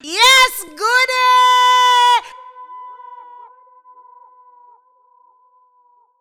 Yes, good